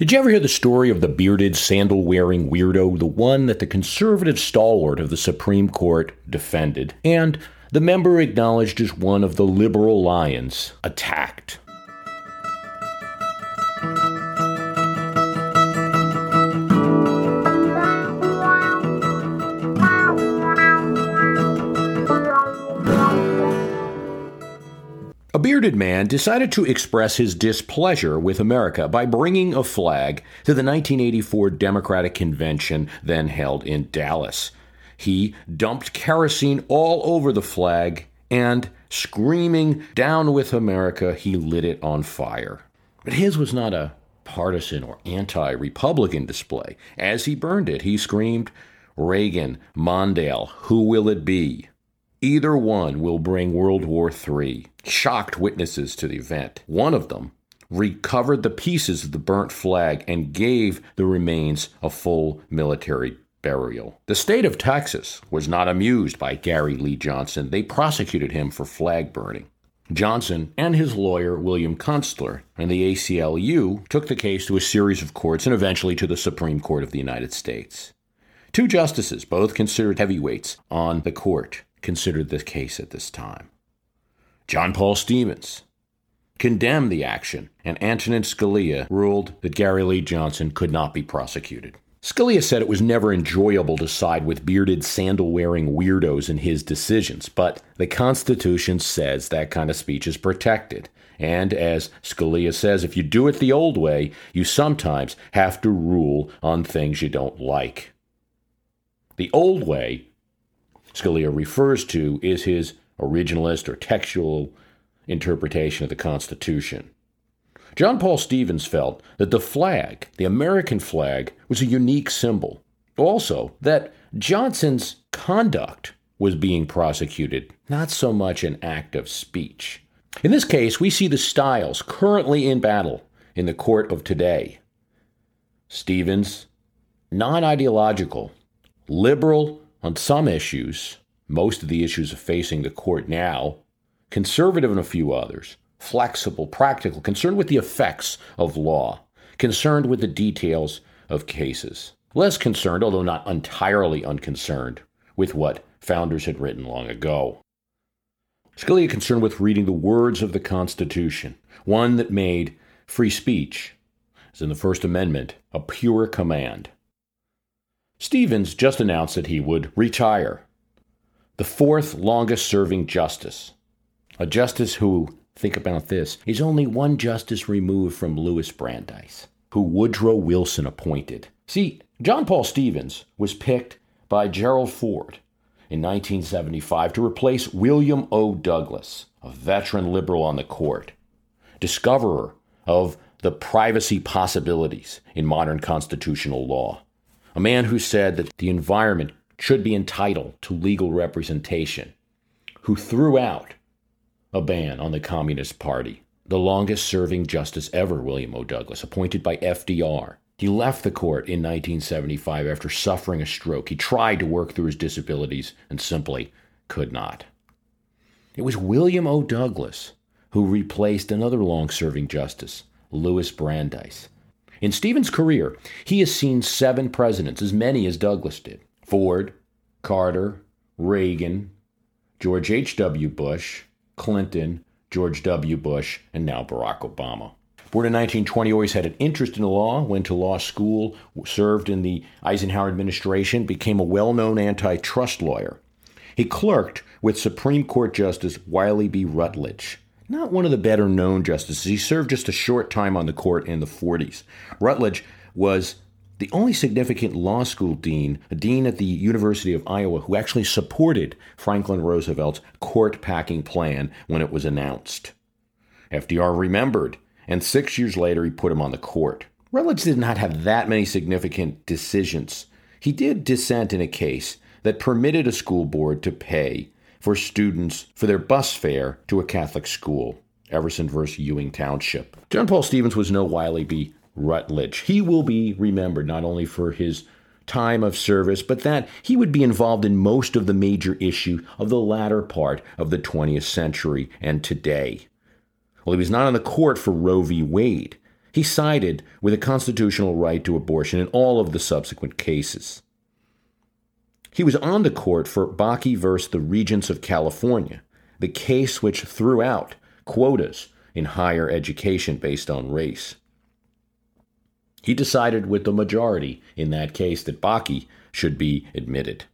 Did you ever hear the story of the bearded, sandal wearing weirdo, the one that the conservative stalwart of the Supreme Court defended, and the member acknowledged as one of the liberal lions attacked? A bearded man decided to express his displeasure with America by bringing a flag to the 1984 Democratic Convention then held in Dallas. He dumped kerosene all over the flag and, screaming, Down with America, he lit it on fire. But his was not a partisan or anti Republican display. As he burned it, he screamed, Reagan, Mondale, who will it be? Either one will bring World War III. Shocked witnesses to the event. One of them recovered the pieces of the burnt flag and gave the remains a full military burial. The state of Texas was not amused by Gregory Lee Johnson. They prosecuted him for flag burning. Johnson and his lawyer, William Kunstler, and the ACLU took the case to a series of courts and eventually to the Supreme Court of the United States. Two justices, both considered heavyweights on the court, considered the case at this time. John Paul Stevens condemned the action, and Antonin Scalia ruled that Gregory Lee Johnson could not be prosecuted. Scalia said it was never enjoyable to side with bearded, sandal wearing weirdos in his decisions, but the Constitution says that kind of speech is protected. And as Scalia says, if you do it the old way, you sometimes have to rule on things you don't like. The old way Scalia refers to is his originalist or textual interpretation of the Constitution. John Paul Stevens felt that the flag, the American flag, was a unique symbol. Also, that Johnson's conduct was being prosecuted, not so much an act of speech. In this case, we see the styles currently in battle in the court of today. Stevens, non ideological, liberal on some issues, most of the issues facing the court now, conservative in a few others, flexible, practical, concerned with the effects of law, concerned with the details of cases, less concerned, although not entirely unconcerned, with what founders had written long ago. Scalia concerned with reading the words of the Constitution, one that made free speech, as in the First Amendment, a pure command. Stevens just announced that he would retire. The fourth longest serving justice. A justice who, think about this, is only one justice removed from Louis Brandeis, who Woodrow Wilson appointed. See, John Paul Stevens was picked by Gerald Ford in 1975 to replace William O. Douglas, a veteran liberal on the court, discoverer of the privacy possibilities in modern constitutional law a man who said that the environment should be entitled to legal representation, who threw out a ban on the Communist Party, the longest serving justice ever, William O. Douglas, appointed by FDR. He left the court in 1975 after suffering a stroke. He tried to work through his disabilities and simply could not. It was William O. Douglas who replaced another long serving justice, Louis Brandeis, in Stevens' career, he has seen seven presidents, as many as Douglas did Ford, Carter, Reagan, George H.W. Bush, Clinton, George W. Bush, and now Barack Obama. Born in 1920, always had an interest in the law, went to law school, served in the Eisenhower administration, became a well known antitrust lawyer. He clerked with Supreme Court Justice Wiley B. Rutledge not one of the better known justices. He served just a short time on the court in the 40s. Rutledge was the only significant law school dean, a dean at the University of Iowa, who actually supported Franklin Roosevelt's court packing plan when it was announced. FDR remembered, and six years later he put him on the court. Rutledge did not have that many significant decisions. He did dissent in a case that permitted a school board to pay for students for their bus fare to a Catholic school, Everson versus Ewing Township. John Paul Stevens was no Wiley B. Rutledge. He will be remembered not only for his time of service, but that he would be involved in most of the major issue of the latter part of the 20th century and today. Well, he was not on the court for Roe v. Wade. He sided with a constitutional right to abortion in all of the subsequent cases. He was on the court for Bakke versus the Regents of California, the case which threw out quotas in higher education based on race. He decided with the majority in that case that Bakke should be admitted.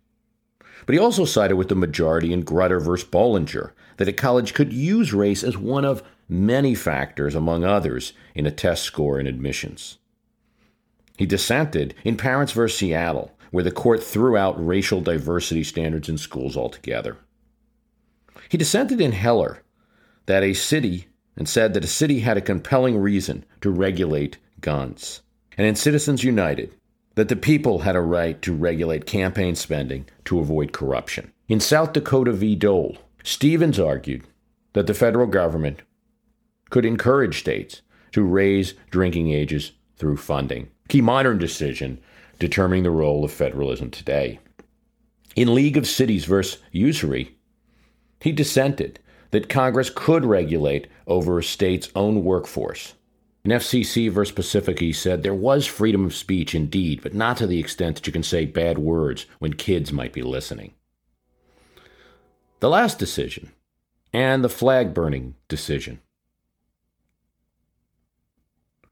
But he also sided with the majority in Grutter versus Bollinger that a college could use race as one of many factors, among others, in a test score in admissions. He dissented in Parents versus Seattle, where the court threw out racial diversity standards in schools altogether. He dissented in Heller that a city and said that a city had a compelling reason to regulate guns and in Citizens United that the people had a right to regulate campaign spending to avoid corruption. In South Dakota v. Dole, Stevens argued that the federal government could encourage states to raise drinking ages through funding. Key modern decision determining the role of federalism today. In League of Cities versus Usery, he dissented that Congress could regulate over a state's own workforce in FCC versus Pacifica, he said there was freedom of speech indeed, but not to the extent that you can say bad words when kids might be listening. The last decision, and the flag burning decision,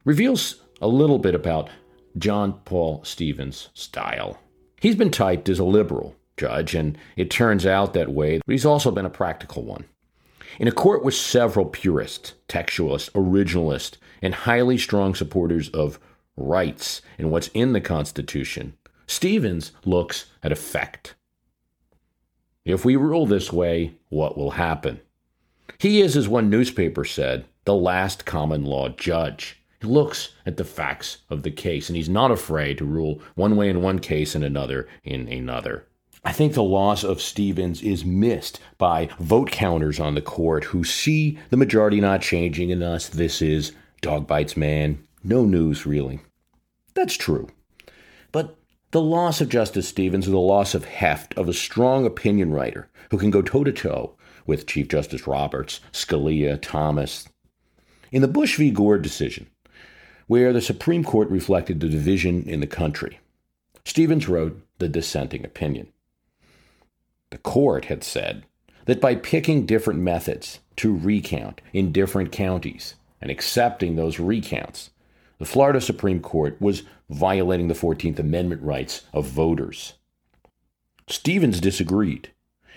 reveals a little bit about John Paul Stevens' style. He's been typed as a liberal judge, and it turns out that way, but he's also been a practical one. In a court with several purists, textualists, originalists, and highly strong supporters of rights and what's in the Constitution, Stevens looks at effect. If we rule this way, what will happen? He is, as one newspaper said, the last common law judge. He looks at the facts of the case, and he's not afraid to rule one way in one case and another in another. I think the loss of Stevens is missed by vote counters on the court who see the majority not changing, and thus this is dog bites man. No news, really. That's true. But the loss of Justice Stevens is the loss of heft of a strong opinion writer who can go toe to toe with Chief Justice Roberts, Scalia, Thomas. In the Bush v. Gore decision, where the Supreme Court reflected the division in the country, Stevens wrote the dissenting opinion. The court had said that by picking different methods to recount in different counties, and accepting those recounts. The Florida Supreme Court was violating the 14th Amendment rights of voters. Stevens disagreed,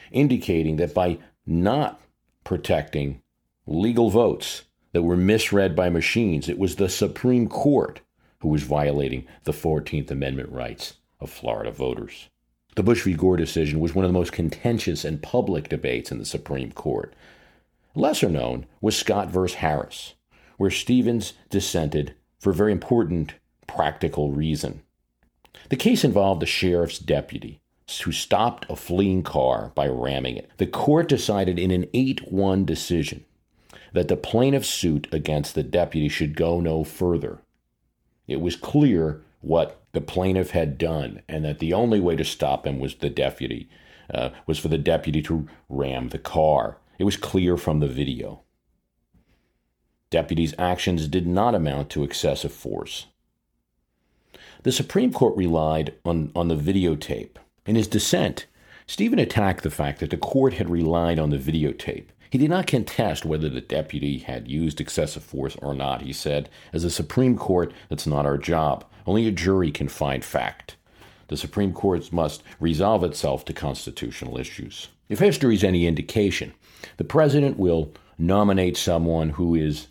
indicating that by not protecting legal votes that were misread by machines, it was the Supreme Court who was violating the 14th Amendment rights of Florida voters. The Bush v. Gore decision was one of the most contentious and public debates in the Supreme Court. Lesser known was Scott v. Harris, where Stevens dissented for a very important practical reason. The case involved a sheriff's deputy who stopped a fleeing car by ramming it. The court decided in an 8 1 decision that the plaintiff's suit against the deputy should go no further. It was clear what the plaintiff had done, and that the only way to stop him was the deputy, uh, was for the deputy to ram the car. It was clear from the video. Deputy's actions did not amount to excessive force. The Supreme Court relied on, on the videotape. In his dissent, Stephen attacked the fact that the court had relied on the videotape. He did not contest whether the deputy had used excessive force or not. He said, As a Supreme Court, that's not our job. Only a jury can find fact. The Supreme Court must resolve itself to constitutional issues. If history is any indication, the president will nominate someone who is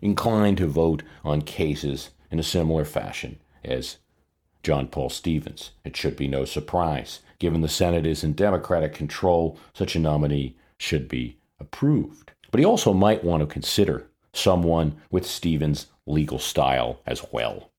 inclined to vote on cases in a similar fashion as John Paul Stevens. It should be no surprise. Given the Senate is in Democratic control, such a nominee should be approved. but he also might want to consider someone with Stevens' legal style as well.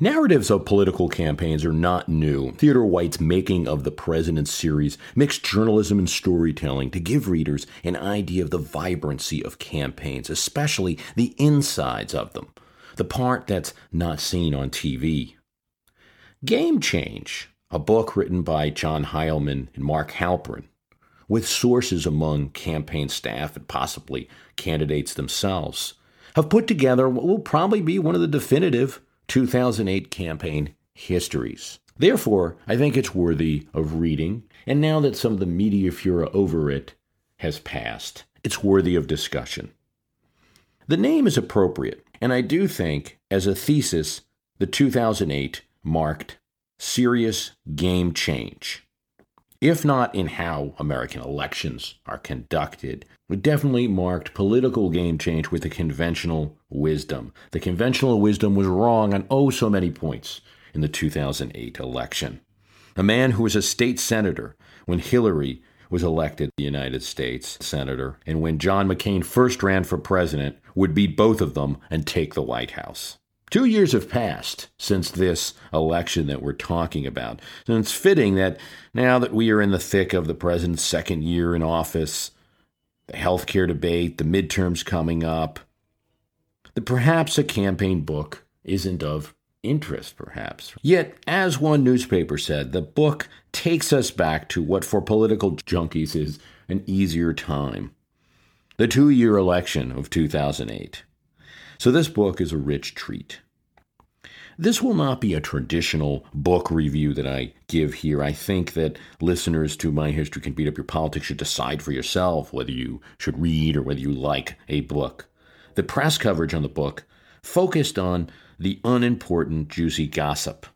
Narratives of political campaigns are not new. Theodore White's Making of the President series mixed journalism and storytelling to give readers an idea of the vibrancy of campaigns, especially the insides of them, the part that's not seen on TV. Game Change, a book written by John Heilemann and Mark Halperin, with sources among campaign staff and possibly candidates themselves, have put together what will probably be one of the definitive 2008 campaign histories. Therefore, I think it's worthy of reading, and now that some of the media furor over it has passed, it's worthy of discussion. The name is appropriate, and I do think, as a thesis, the 2008 marked serious game change if not in how American elections are conducted. It definitely marked political game change with the conventional wisdom. The conventional wisdom was wrong on oh so many points in the 2008 election. A man who was a state senator when Hillary was elected the United States senator, and when John McCain first ran for president, would beat both of them and take the White House. Two years have passed since this election that we're talking about. And it's fitting that now that we are in the thick of the president's second year in office, the health care debate, the midterms coming up, that perhaps a campaign book isn't of interest, perhaps. Yet, as one newspaper said, the book takes us back to what for political junkies is an easier time the two year election of 2008. So, this book is a rich treat. This will not be a traditional book review that I give here. I think that listeners to My History Can Beat Up Your Politics should decide for yourself whether you should read or whether you like a book. The press coverage on the book focused on the unimportant, juicy gossip.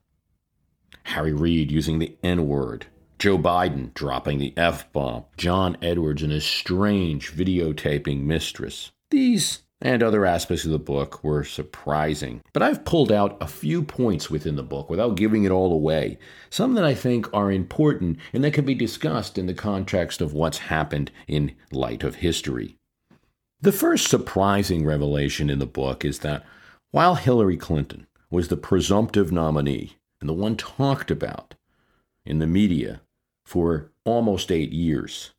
Harry Reid using the N word, Joe Biden dropping the F bomb, John Edwards and his strange videotaping mistress. These and other aspects of the book were surprising. But I've pulled out a few points within the book without giving it all away, some that I think are important and that can be discussed in the context of what's happened in light of history. The first surprising revelation in the book is that while Hillary Clinton was the presumptive nominee and the one talked about in the media for almost eight years,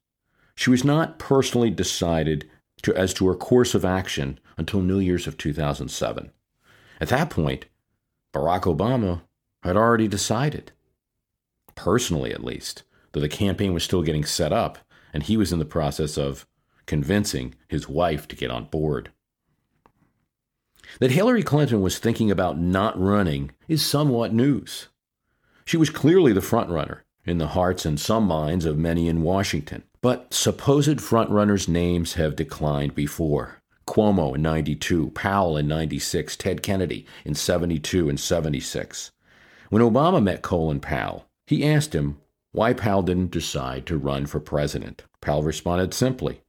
she was not personally decided to, as to her course of action until New Year's of 2007. At that point, Barack Obama had already decided, personally at least, though the campaign was still getting set up, and he was in the process of convincing his wife to get on board. That Hillary Clinton was thinking about not running is somewhat news. She was clearly the frontrunner in the hearts and some minds of many in Washington. But supposed frontrunners' names have declined before. Cuomo in 92, Powell in 96, Ted Kennedy in 72 and 76. When Obama met Colin Powell, he asked him why Powell didn't decide to run for president. Powell responded simply,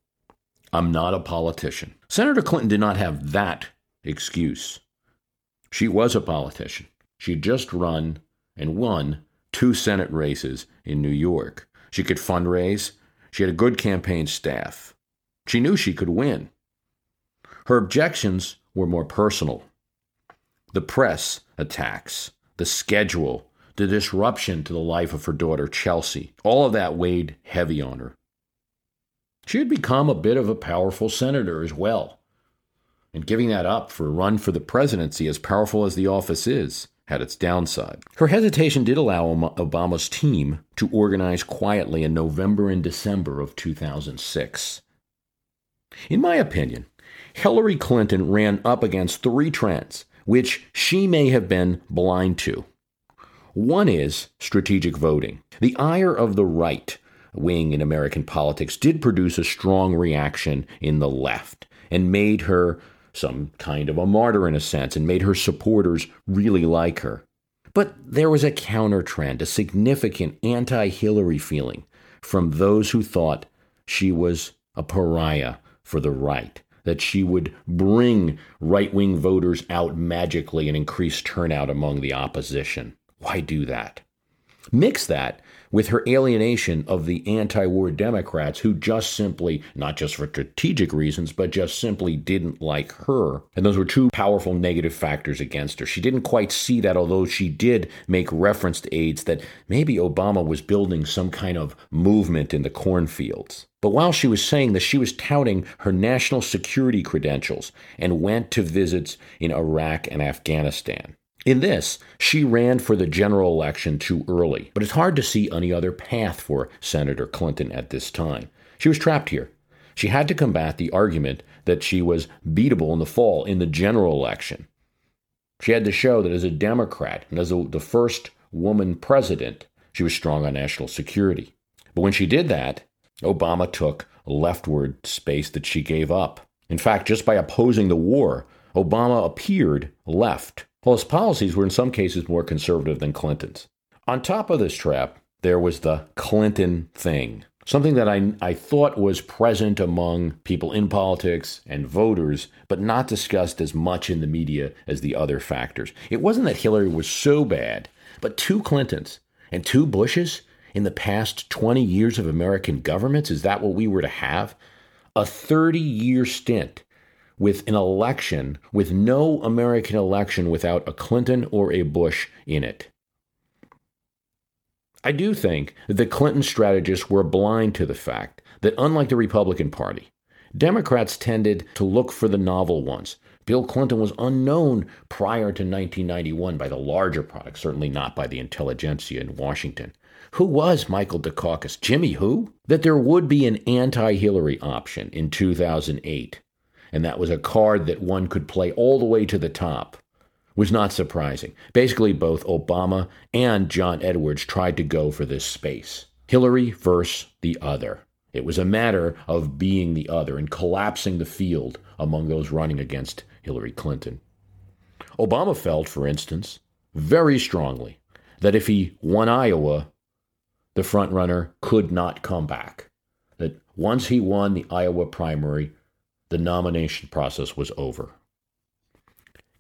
I'm not a politician. Senator Clinton did not have that excuse. She was a politician. She'd just run and won two Senate races in New York. She could fundraise she had a good campaign staff. She knew she could win. Her objections were more personal. The press attacks, the schedule, the disruption to the life of her daughter, Chelsea, all of that weighed heavy on her. She had become a bit of a powerful senator as well. And giving that up for a run for the presidency, as powerful as the office is, had its downside. Her hesitation did allow Obama's team to organize quietly in November and December of 2006. In my opinion, Hillary Clinton ran up against three trends which she may have been blind to. One is strategic voting. The ire of the right wing in American politics did produce a strong reaction in the left and made her some kind of a martyr in a sense, and made her supporters really like her. But there was a counter trend, a significant anti Hillary feeling from those who thought she was a pariah for the right, that she would bring right wing voters out magically and increase turnout among the opposition. Why do that? Mix that with her alienation of the anti war Democrats who just simply, not just for strategic reasons, but just simply didn't like her. And those were two powerful negative factors against her. She didn't quite see that, although she did make reference to aides that maybe Obama was building some kind of movement in the cornfields. But while she was saying this, she was touting her national security credentials and went to visits in Iraq and Afghanistan. In this, she ran for the general election too early, but it's hard to see any other path for Senator Clinton at this time. She was trapped here. She had to combat the argument that she was beatable in the fall in the general election. She had to show that as a Democrat and as a, the first woman president, she was strong on national security. But when she did that, Obama took leftward space that she gave up. In fact, just by opposing the war, Obama appeared left well, his policies were in some cases more conservative than Clinton's. On top of this trap, there was the Clinton thing, something that I, I thought was present among people in politics and voters, but not discussed as much in the media as the other factors. It wasn't that Hillary was so bad, but two Clintons and two Bushes in the past 20 years of American governments, is that what we were to have? A 30 year stint with an election, with no American election without a Clinton or a Bush in it. I do think that the Clinton strategists were blind to the fact that, unlike the Republican Party, Democrats tended to look for the novel ones. Bill Clinton was unknown prior to 1991 by the larger products, certainly not by the intelligentsia in Washington. Who was Michael Dukakis? Jimmy who? That there would be an anti Hillary option in 2008 and that was a card that one could play all the way to the top, was not surprising. Basically, both Obama and John Edwards tried to go for this space Hillary versus the other. It was a matter of being the other and collapsing the field among those running against Hillary Clinton. Obama felt, for instance, very strongly that if he won Iowa, the frontrunner could not come back. That once he won the Iowa primary, the nomination process was over.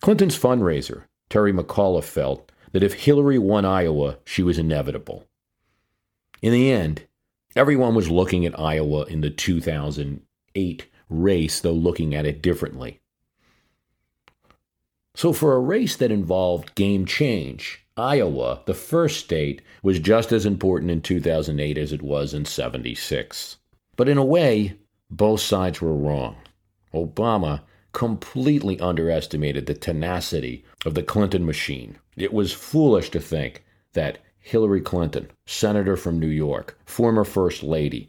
Clinton's fundraiser, Terry McAuliffe, felt that if Hillary won Iowa, she was inevitable. In the end, everyone was looking at Iowa in the 2008 race, though looking at it differently. So, for a race that involved game change, Iowa, the first state, was just as important in 2008 as it was in 76. But in a way, both sides were wrong. Obama completely underestimated the tenacity of the Clinton machine. It was foolish to think that Hillary Clinton, senator from New York, former first lady,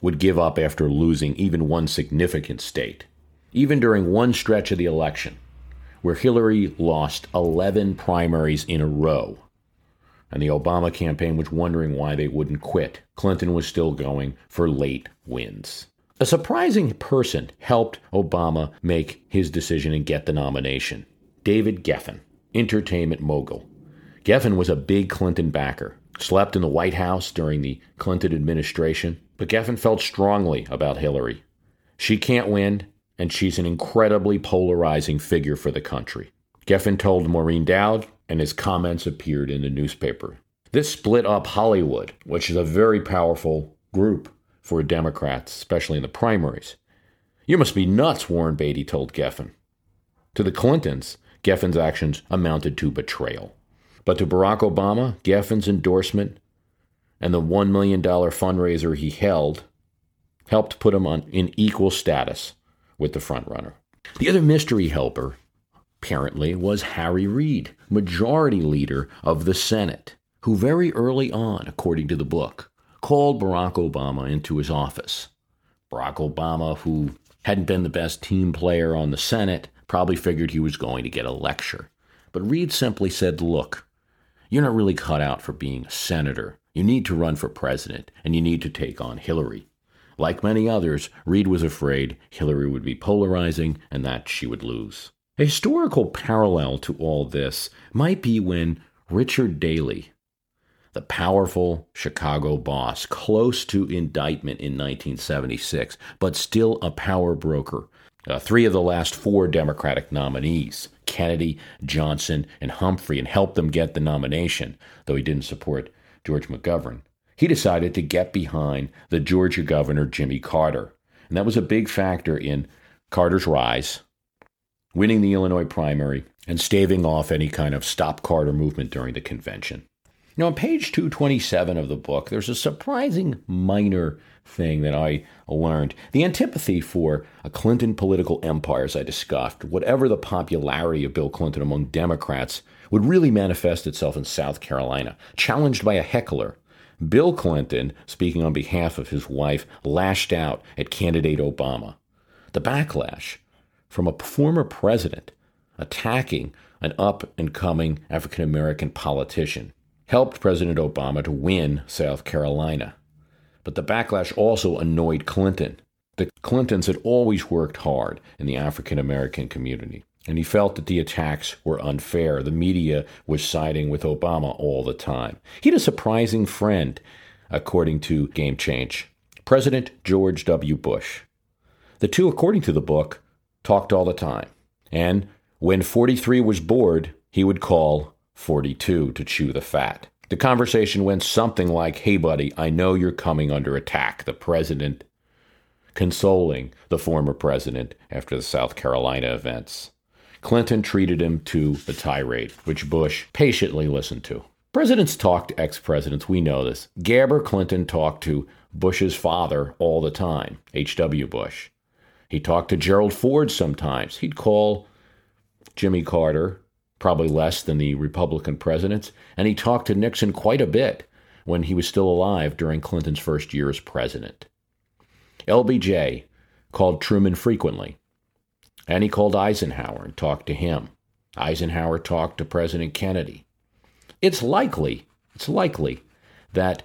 would give up after losing even one significant state. Even during one stretch of the election, where Hillary lost 11 primaries in a row, and the Obama campaign was wondering why they wouldn't quit, Clinton was still going for late wins. A surprising person helped Obama make his decision and get the nomination David Geffen, entertainment mogul. Geffen was a big Clinton backer, slept in the White House during the Clinton administration, but Geffen felt strongly about Hillary. She can't win, and she's an incredibly polarizing figure for the country. Geffen told Maureen Dowd, and his comments appeared in the newspaper. This split up Hollywood, which is a very powerful group for Democrats, especially in the primaries. You must be nuts, Warren Beatty told Geffen. To the Clintons, Geffen's actions amounted to betrayal. But to Barack Obama, Geffen's endorsement and the $1 million fundraiser he held helped put him on in equal status with the frontrunner. The other mystery helper, apparently, was Harry Reid, majority leader of the Senate, who very early on, according to the book, called Barack Obama into his office. Barack Obama, who hadn't been the best team player on the Senate, probably figured he was going to get a lecture. But Reid simply said, Look, you're not really cut out for being a senator. You need to run for president, and you need to take on Hillary. Like many others, Reid was afraid Hillary would be polarizing and that she would lose. A historical parallel to all this might be when Richard Daley, the powerful Chicago boss, close to indictment in 1976, but still a power broker. Uh, three of the last four Democratic nominees, Kennedy, Johnson, and Humphrey, and helped them get the nomination, though he didn't support George McGovern, he decided to get behind the Georgia governor, Jimmy Carter. And that was a big factor in Carter's rise, winning the Illinois primary, and staving off any kind of stop Carter movement during the convention. Now, on page 227 of the book, there's a surprising minor thing that I learned. The antipathy for a Clinton political empire, as I discussed, whatever the popularity of Bill Clinton among Democrats, would really manifest itself in South Carolina. Challenged by a heckler, Bill Clinton, speaking on behalf of his wife, lashed out at candidate Obama. The backlash from a former president attacking an up and coming African American politician helped President Obama to win South Carolina. But the backlash also annoyed Clinton. The Clintons had always worked hard in the African American community, and he felt that the attacks were unfair. The media was siding with Obama all the time. He had a surprising friend, according to Game Change President George W. Bush. The two, according to the book, talked all the time. And when 43 was bored, he would call 42 to chew the fat. The conversation went something like, Hey, buddy, I know you're coming under attack. The president consoling the former president after the South Carolina events. Clinton treated him to a tirade, which Bush patiently listened to. Presidents talk to ex presidents, we know this. Gabber Clinton talked to Bush's father all the time, H.W. Bush. He talked to Gerald Ford sometimes. He'd call Jimmy Carter probably less than the Republican presidents, and he talked to Nixon quite a bit when he was still alive during Clinton's first year as president. LBJ called Truman frequently, and he called Eisenhower and talked to him. Eisenhower talked to President Kennedy. It's likely, it's likely that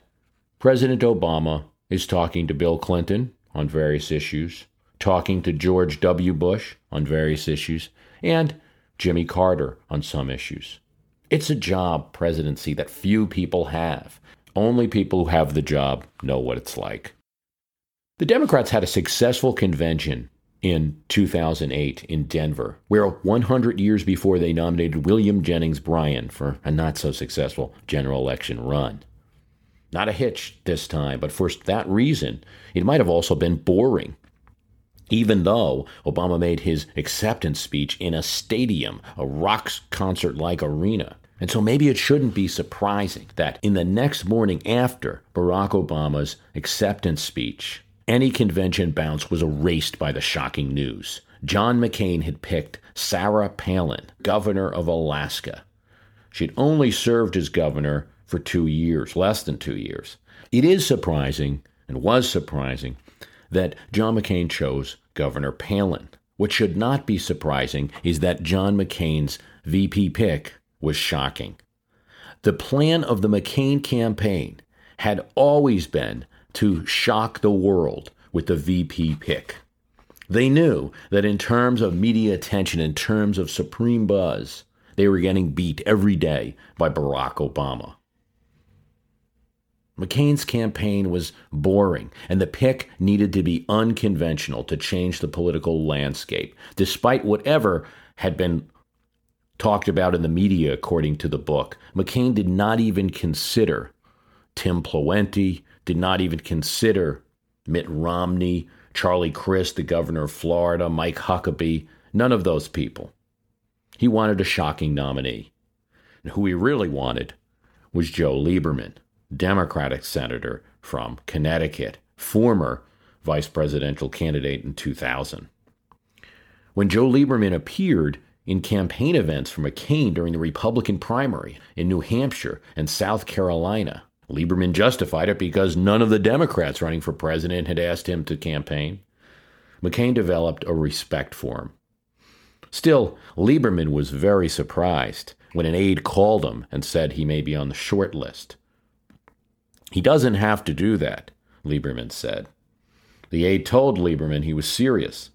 President Obama is talking to Bill Clinton on various issues, talking to George W. Bush on various issues, and Jimmy Carter on some issues. It's a job presidency that few people have. Only people who have the job know what it's like. The Democrats had a successful convention in 2008 in Denver, where 100 years before they nominated William Jennings Bryan for a not so successful general election run. Not a hitch this time, but for that reason, it might have also been boring even though Obama made his acceptance speech in a stadium, a rock concert like arena. And so maybe it shouldn't be surprising that in the next morning after Barack Obama's acceptance speech, any convention bounce was erased by the shocking news. John McCain had picked Sarah Palin, governor of Alaska. She'd only served as governor for two years, less than two years. It is surprising, and was surprising, that John McCain chose Governor Palin. What should not be surprising is that John McCain's VP pick was shocking. The plan of the McCain campaign had always been to shock the world with the VP pick. They knew that in terms of media attention, in terms of supreme buzz, they were getting beat every day by Barack Obama. McCain's campaign was boring, and the pick needed to be unconventional to change the political landscape, despite whatever had been talked about in the media, according to the book. McCain did not even consider Tim Pawlenty, did not even consider Mitt Romney, Charlie Crist, the governor of Florida, Mike Huckabee, none of those people. He wanted a shocking nominee. And who he really wanted was Joe Lieberman. Democratic senator from Connecticut, former vice presidential candidate in 2000. When Joe Lieberman appeared in campaign events for McCain during the Republican primary in New Hampshire and South Carolina, Lieberman justified it because none of the Democrats running for president had asked him to campaign. McCain developed a respect for him. Still, Lieberman was very surprised when an aide called him and said he may be on the short list. He doesn't have to do that, Lieberman said. The aide told Lieberman he was serious.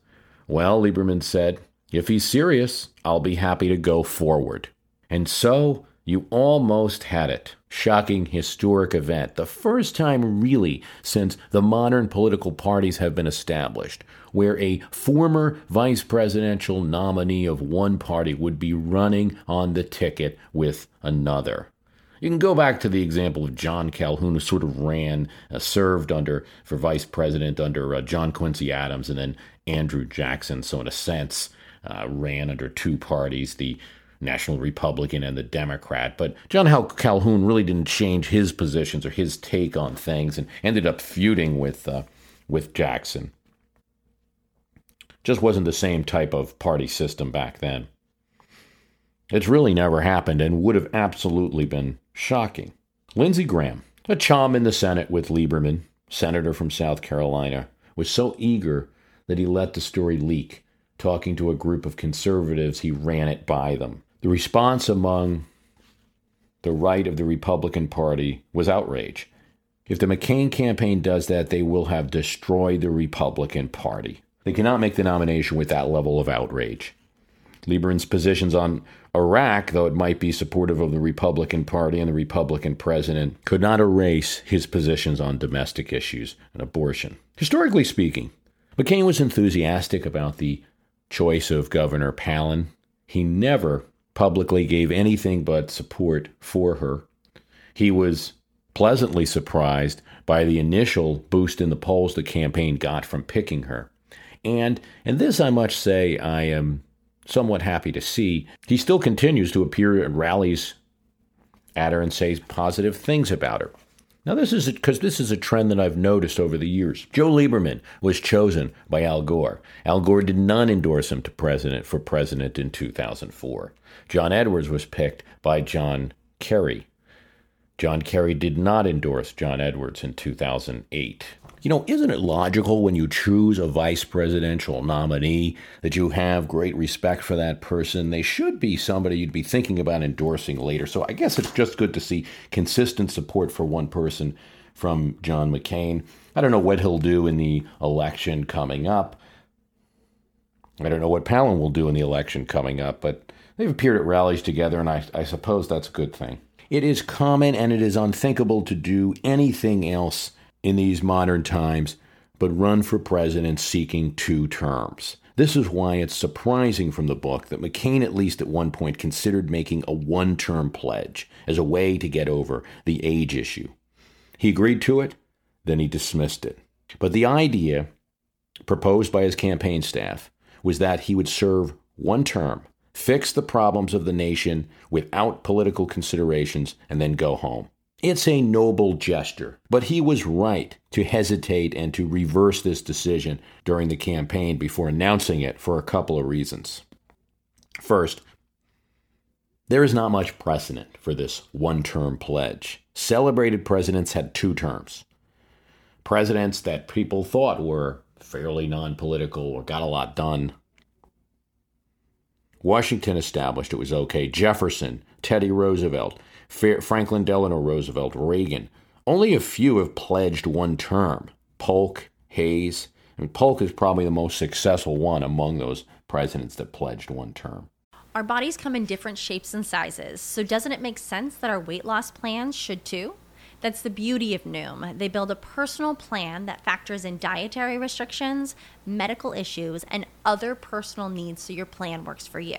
Well, Lieberman said, if he's serious, I'll be happy to go forward. And so you almost had it. Shocking historic event. The first time, really, since the modern political parties have been established, where a former vice presidential nominee of one party would be running on the ticket with another. You can go back to the example of John Calhoun, who sort of ran, uh, served under for vice president under uh, John Quincy Adams, and then Andrew Jackson. So, in a sense, uh, ran under two parties, the National Republican and the Democrat. But John Calhoun really didn't change his positions or his take on things, and ended up feuding with uh, with Jackson. Just wasn't the same type of party system back then. It's really never happened and would have absolutely been shocking. Lindsey Graham, a chum in the Senate with Lieberman, senator from South Carolina, was so eager that he let the story leak. Talking to a group of conservatives, he ran it by them. The response among the right of the Republican Party was outrage. If the McCain campaign does that, they will have destroyed the Republican Party. They cannot make the nomination with that level of outrage. Lieberman's positions on Iraq, though it might be supportive of the Republican Party and the Republican president, could not erase his positions on domestic issues and abortion. Historically speaking, McCain was enthusiastic about the choice of Governor Palin. He never publicly gave anything but support for her. He was pleasantly surprised by the initial boost in the polls the campaign got from picking her. And and this I must say I am somewhat happy to see. He still continues to appear at rallies at her and say positive things about her. Now, this is because this is a trend that I've noticed over the years. Joe Lieberman was chosen by Al Gore. Al Gore did not endorse him to president for president in 2004. John Edwards was picked by John Kerry. John Kerry did not endorse John Edwards in 2008. You know, isn't it logical when you choose a vice presidential nominee that you have great respect for that person? They should be somebody you'd be thinking about endorsing later. So I guess it's just good to see consistent support for one person from John McCain. I don't know what he'll do in the election coming up. I don't know what Palin will do in the election coming up, but they've appeared at rallies together, and I, I suppose that's a good thing. It is common and it is unthinkable to do anything else in these modern times, but run for president seeking two terms. This is why it's surprising from the book that McCain, at least at one point, considered making a one term pledge as a way to get over the age issue. He agreed to it, then he dismissed it. But the idea proposed by his campaign staff was that he would serve one term, fix the problems of the nation without political considerations, and then go home. It's a noble gesture, but he was right to hesitate and to reverse this decision during the campaign before announcing it for a couple of reasons. First, there is not much precedent for this one term pledge. Celebrated presidents had two terms. Presidents that people thought were fairly non political or got a lot done. Washington established it was okay. Jefferson, Teddy Roosevelt, Franklin Delano Roosevelt, Reagan. Only a few have pledged one term. Polk, Hayes, and Polk is probably the most successful one among those presidents that pledged one term. Our bodies come in different shapes and sizes, so doesn't it make sense that our weight loss plans should too? That's the beauty of Noom. They build a personal plan that factors in dietary restrictions, medical issues, and other personal needs so your plan works for you.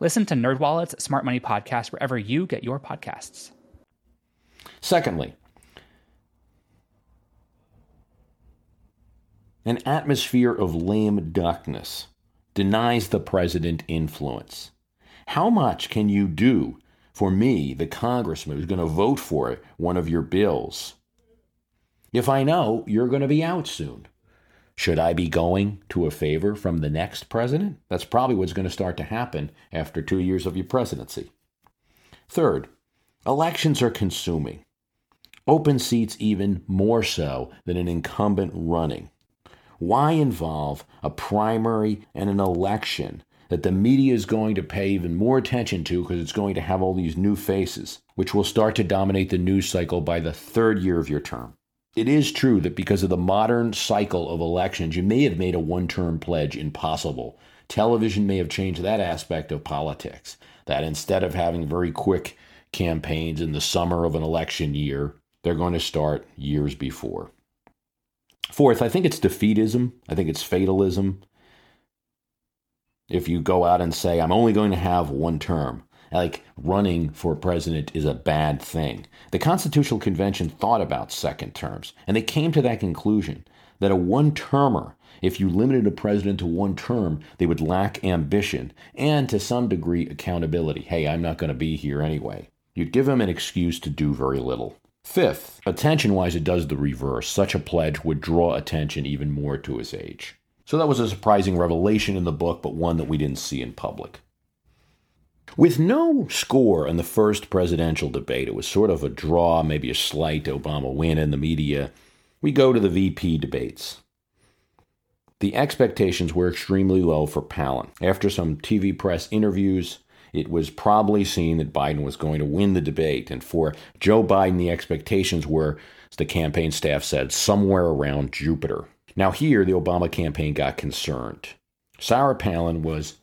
Listen to NerdWallet's Smart Money Podcast wherever you get your podcasts. Secondly, an atmosphere of lame duckness denies the president influence. How much can you do for me, the congressman who's going to vote for one of your bills, if I know you're going to be out soon? Should I be going to a favor from the next president? That's probably what's going to start to happen after two years of your presidency. Third, elections are consuming. Open seats even more so than an incumbent running. Why involve a primary and an election that the media is going to pay even more attention to because it's going to have all these new faces, which will start to dominate the news cycle by the third year of your term? It is true that because of the modern cycle of elections, you may have made a one term pledge impossible. Television may have changed that aspect of politics, that instead of having very quick campaigns in the summer of an election year, they're going to start years before. Fourth, I think it's defeatism. I think it's fatalism. If you go out and say, I'm only going to have one term, like running for president is a bad thing. The Constitutional Convention thought about second terms, and they came to that conclusion that a one termer, if you limited a president to one term, they would lack ambition and to some degree accountability. Hey, I'm not going to be here anyway. You'd give him an excuse to do very little. Fifth, attention wise, it does the reverse. Such a pledge would draw attention even more to his age. So that was a surprising revelation in the book, but one that we didn't see in public. With no score in the first presidential debate, it was sort of a draw, maybe a slight Obama win in the media. We go to the VP debates. The expectations were extremely low for Palin. After some TV press interviews, it was probably seen that Biden was going to win the debate. And for Joe Biden, the expectations were, as the campaign staff said, somewhere around Jupiter. Now, here, the Obama campaign got concerned. Sarah Palin was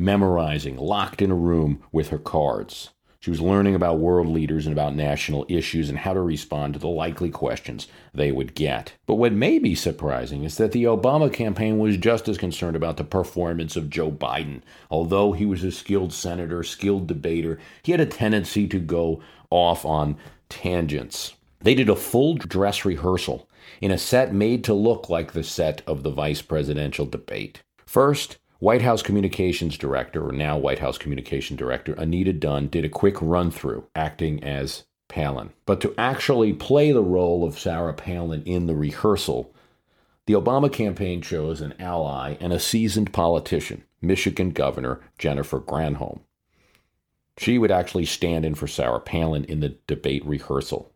memorizing, locked in a room with her cards. She was learning about world leaders and about national issues and how to respond to the likely questions they would get. But what may be surprising is that the Obama campaign was just as concerned about the performance of Joe Biden. Although he was a skilled senator, skilled debater, he had a tendency to go off on tangents. They did a full dress rehearsal in a set made to look like the set of the vice presidential debate. First, White House Communications Director, or now White House Communication Director, Anita Dunn, did a quick run through, acting as Palin. But to actually play the role of Sarah Palin in the rehearsal, the Obama campaign chose an ally and a seasoned politician, Michigan Governor Jennifer Granholm. She would actually stand in for Sarah Palin in the debate rehearsal.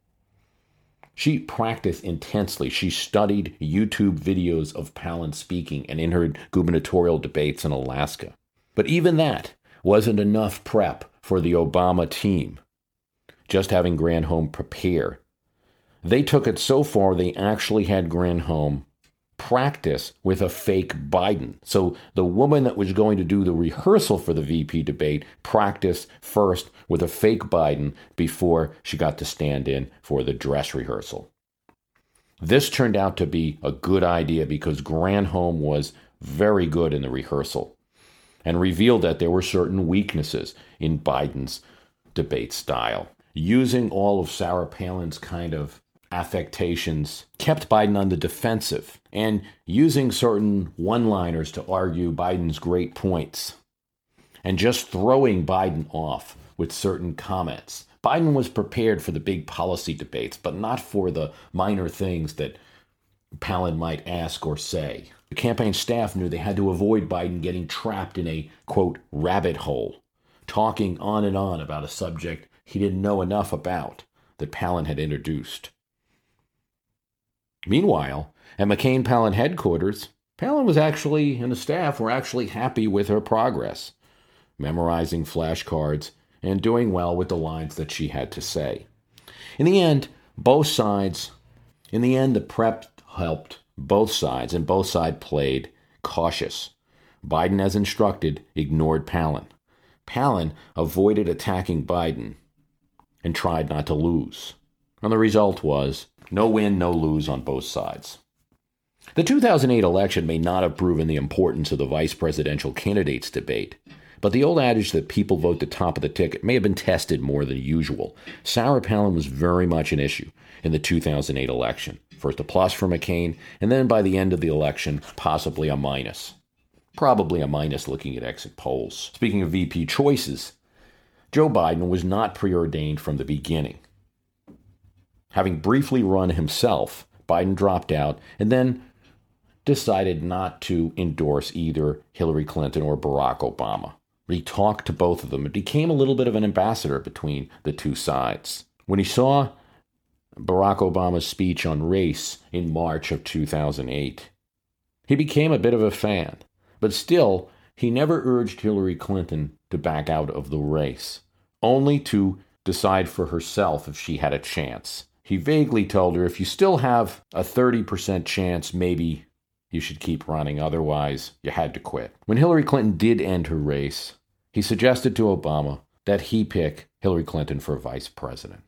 She practiced intensely. She studied YouTube videos of Palin speaking and in her gubernatorial debates in Alaska. But even that wasn't enough prep for the Obama team. Just having Granholm prepare. They took it so far they actually had Granholm practice with a fake Biden. So the woman that was going to do the rehearsal for the VP debate practiced first with a fake Biden before she got to stand in for the dress rehearsal. This turned out to be a good idea because Granholm was very good in the rehearsal and revealed that there were certain weaknesses in Biden's debate style. Using all of Sarah Palin's kind of affectations kept Biden on the defensive and using certain one liners to argue Biden's great points and just throwing Biden off with certain comments. Biden was prepared for the big policy debates, but not for the minor things that Palin might ask or say. The campaign staff knew they had to avoid Biden getting trapped in a, quote, rabbit hole, talking on and on about a subject he didn't know enough about that Palin had introduced. Meanwhile, at McCain Palin headquarters, Palin was actually, and the staff were actually happy with her progress, memorizing flashcards and doing well with the lines that she had to say. In the end, both sides, in the end, the prep helped both sides, and both sides played cautious. Biden, as instructed, ignored Palin. Palin avoided attacking Biden and tried not to lose. And the result was no win, no lose on both sides. The 2008 election may not have proven the importance of the vice presidential candidates debate, but the old adage that people vote the top of the ticket may have been tested more than usual. Sarah Palin was very much an issue in the 2008 election. First a plus for McCain, and then by the end of the election, possibly a minus. Probably a minus looking at exit polls. Speaking of VP choices, Joe Biden was not preordained from the beginning. Having briefly run himself, Biden dropped out and then decided not to endorse either Hillary Clinton or Barack Obama. But He talked to both of them and became a little bit of an ambassador between the two sides. When he saw Barack Obama's speech on race in March of 2008, he became a bit of a fan, but still, he never urged Hillary Clinton to back out of the race, only to decide for herself if she had a chance. He vaguely told her if you still have a 30% chance, maybe you should keep running, otherwise, you had to quit. When Hillary Clinton did end her race, he suggested to Obama that he pick Hillary Clinton for vice president.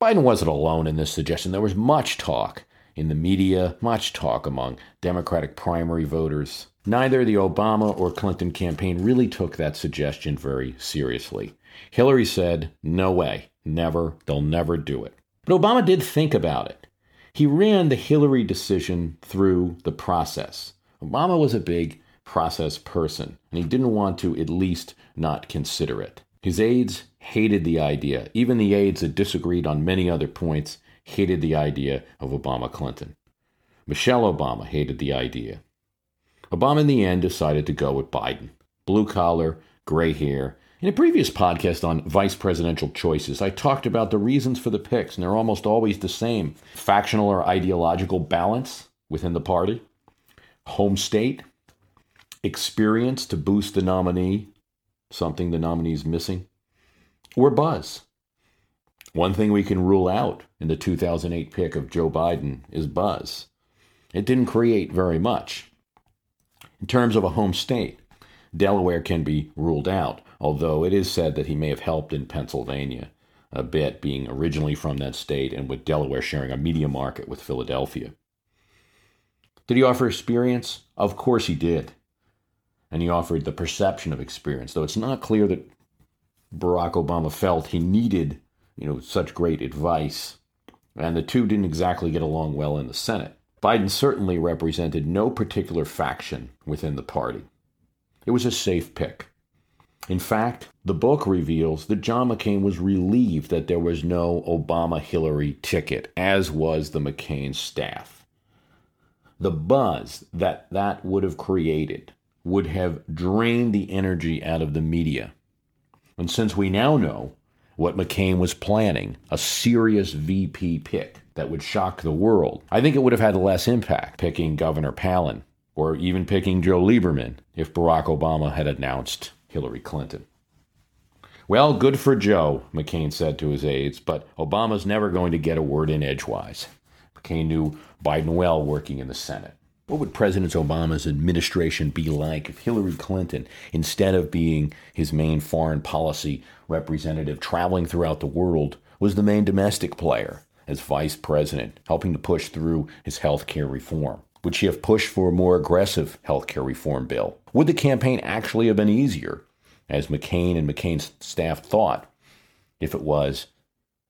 Biden wasn't alone in this suggestion. There was much talk in the media, much talk among Democratic primary voters. Neither the Obama or Clinton campaign really took that suggestion very seriously. Hillary said, No way, never, they'll never do it. But Obama did think about it. He ran the Hillary decision through the process. Obama was a big process person, and he didn't want to at least not consider it. His aides hated the idea. Even the aides that disagreed on many other points hated the idea of Obama Clinton. Michelle Obama hated the idea. Obama, in the end, decided to go with Biden. Blue collar, gray hair. In a previous podcast on vice presidential choices, I talked about the reasons for the picks, and they're almost always the same factional or ideological balance within the party, home state, experience to boost the nominee, something the nominee is missing, or buzz. One thing we can rule out in the 2008 pick of Joe Biden is buzz. It didn't create very much. In terms of a home state, Delaware can be ruled out, although it is said that he may have helped in Pennsylvania a bit, being originally from that state and with Delaware sharing a media market with Philadelphia. Did he offer experience? Of course he did. And he offered the perception of experience, though it's not clear that Barack Obama felt he needed you know, such great advice. And the two didn't exactly get along well in the Senate. Biden certainly represented no particular faction within the party. It was a safe pick. In fact, the book reveals that John McCain was relieved that there was no Obama Hillary ticket, as was the McCain staff. The buzz that that would have created would have drained the energy out of the media. And since we now know what McCain was planning a serious VP pick that would shock the world. I think it would have had less impact picking Governor Palin or even picking Joe Lieberman if Barack Obama had announced Hillary Clinton. Well, good for Joe, McCain said to his aides, but Obama's never going to get a word in edgewise. McCain knew Biden well working in the Senate. What would President Obama's administration be like if Hillary Clinton, instead of being his main foreign policy representative traveling throughout the world, was the main domestic player as vice president, helping to push through his health care reform? Would she have pushed for a more aggressive health care reform bill? Would the campaign actually have been easier, as McCain and McCain's staff thought, if it was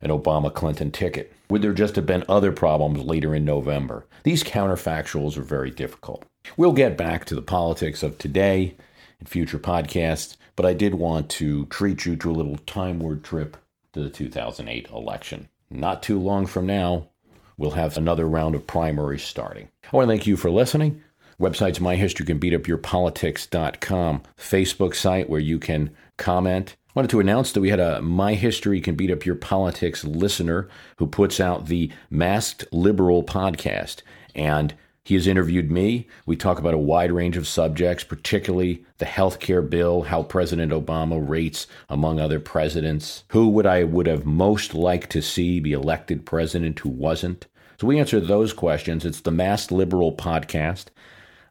an Obama Clinton ticket? Would there just have been other problems later in November? These counterfactuals are very difficult. We'll get back to the politics of today in future podcasts, but I did want to treat you to a little timeward trip to the 2008 election. Not too long from now, we'll have another round of primaries starting. I want to thank you for listening. Website's myhistorycanbeatupyourpolitics.com, Facebook site where you can comment I wanted to announce that we had a My History Can Beat Up Your Politics listener who puts out the Masked Liberal podcast. And He has interviewed me. We talk about a wide range of subjects, particularly the health care bill, how President Obama rates among other presidents, who would I would have most liked to see be elected president who wasn't. So we answer those questions. It's the Mass Liberal podcast.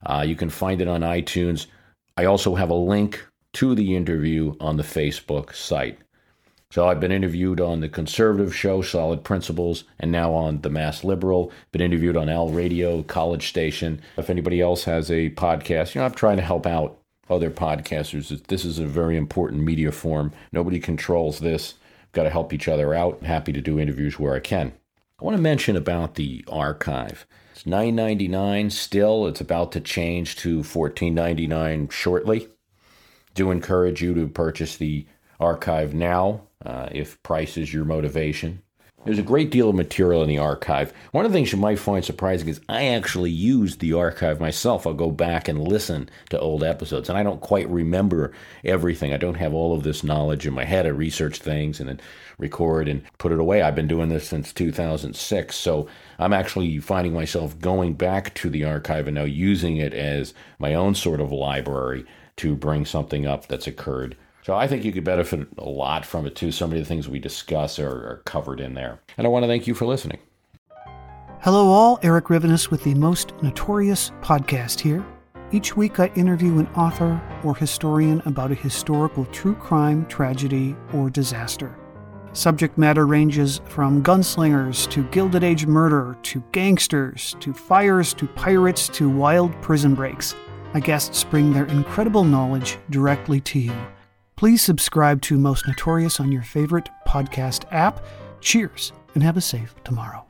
Uh, you can find it on iTunes. I also have a link to the interview on the Facebook site. So I've been interviewed on the conservative show, Solid Principles, and now on the Mass Liberal. Been interviewed on Al Radio, College Station. If anybody else has a podcast, you know, I'm trying to help out other podcasters. This is a very important media form. Nobody controls this. Got to help each other out. happy to do interviews where I can. I want to mention about the archive. It's $9.99 still. It's about to change to $14.99 shortly. Do encourage you to purchase the archive now uh, if price is your motivation. There's a great deal of material in the archive. One of the things you might find surprising is I actually use the archive myself. I'll go back and listen to old episodes, and I don't quite remember everything. I don't have all of this knowledge in my head. I research things and then record and put it away. I've been doing this since 2006, so I'm actually finding myself going back to the archive and now using it as my own sort of library to bring something up that's occurred so I think you could benefit a lot from it too. So many of the things we discuss are, are covered in there. And I want to thank you for listening. Hello, all. Erik Rivenes with the Most Notorious podcast here. Each week, I interview an author or historian about a historical true crime, tragedy, or disaster. Subject matter ranges from gunslingers to Gilded Age murder to gangsters to fires to pirates to wild prison breaks. My guests bring their incredible knowledge directly to you. Please subscribe to Most Notorious on your favorite podcast app. Cheers and have a safe tomorrow.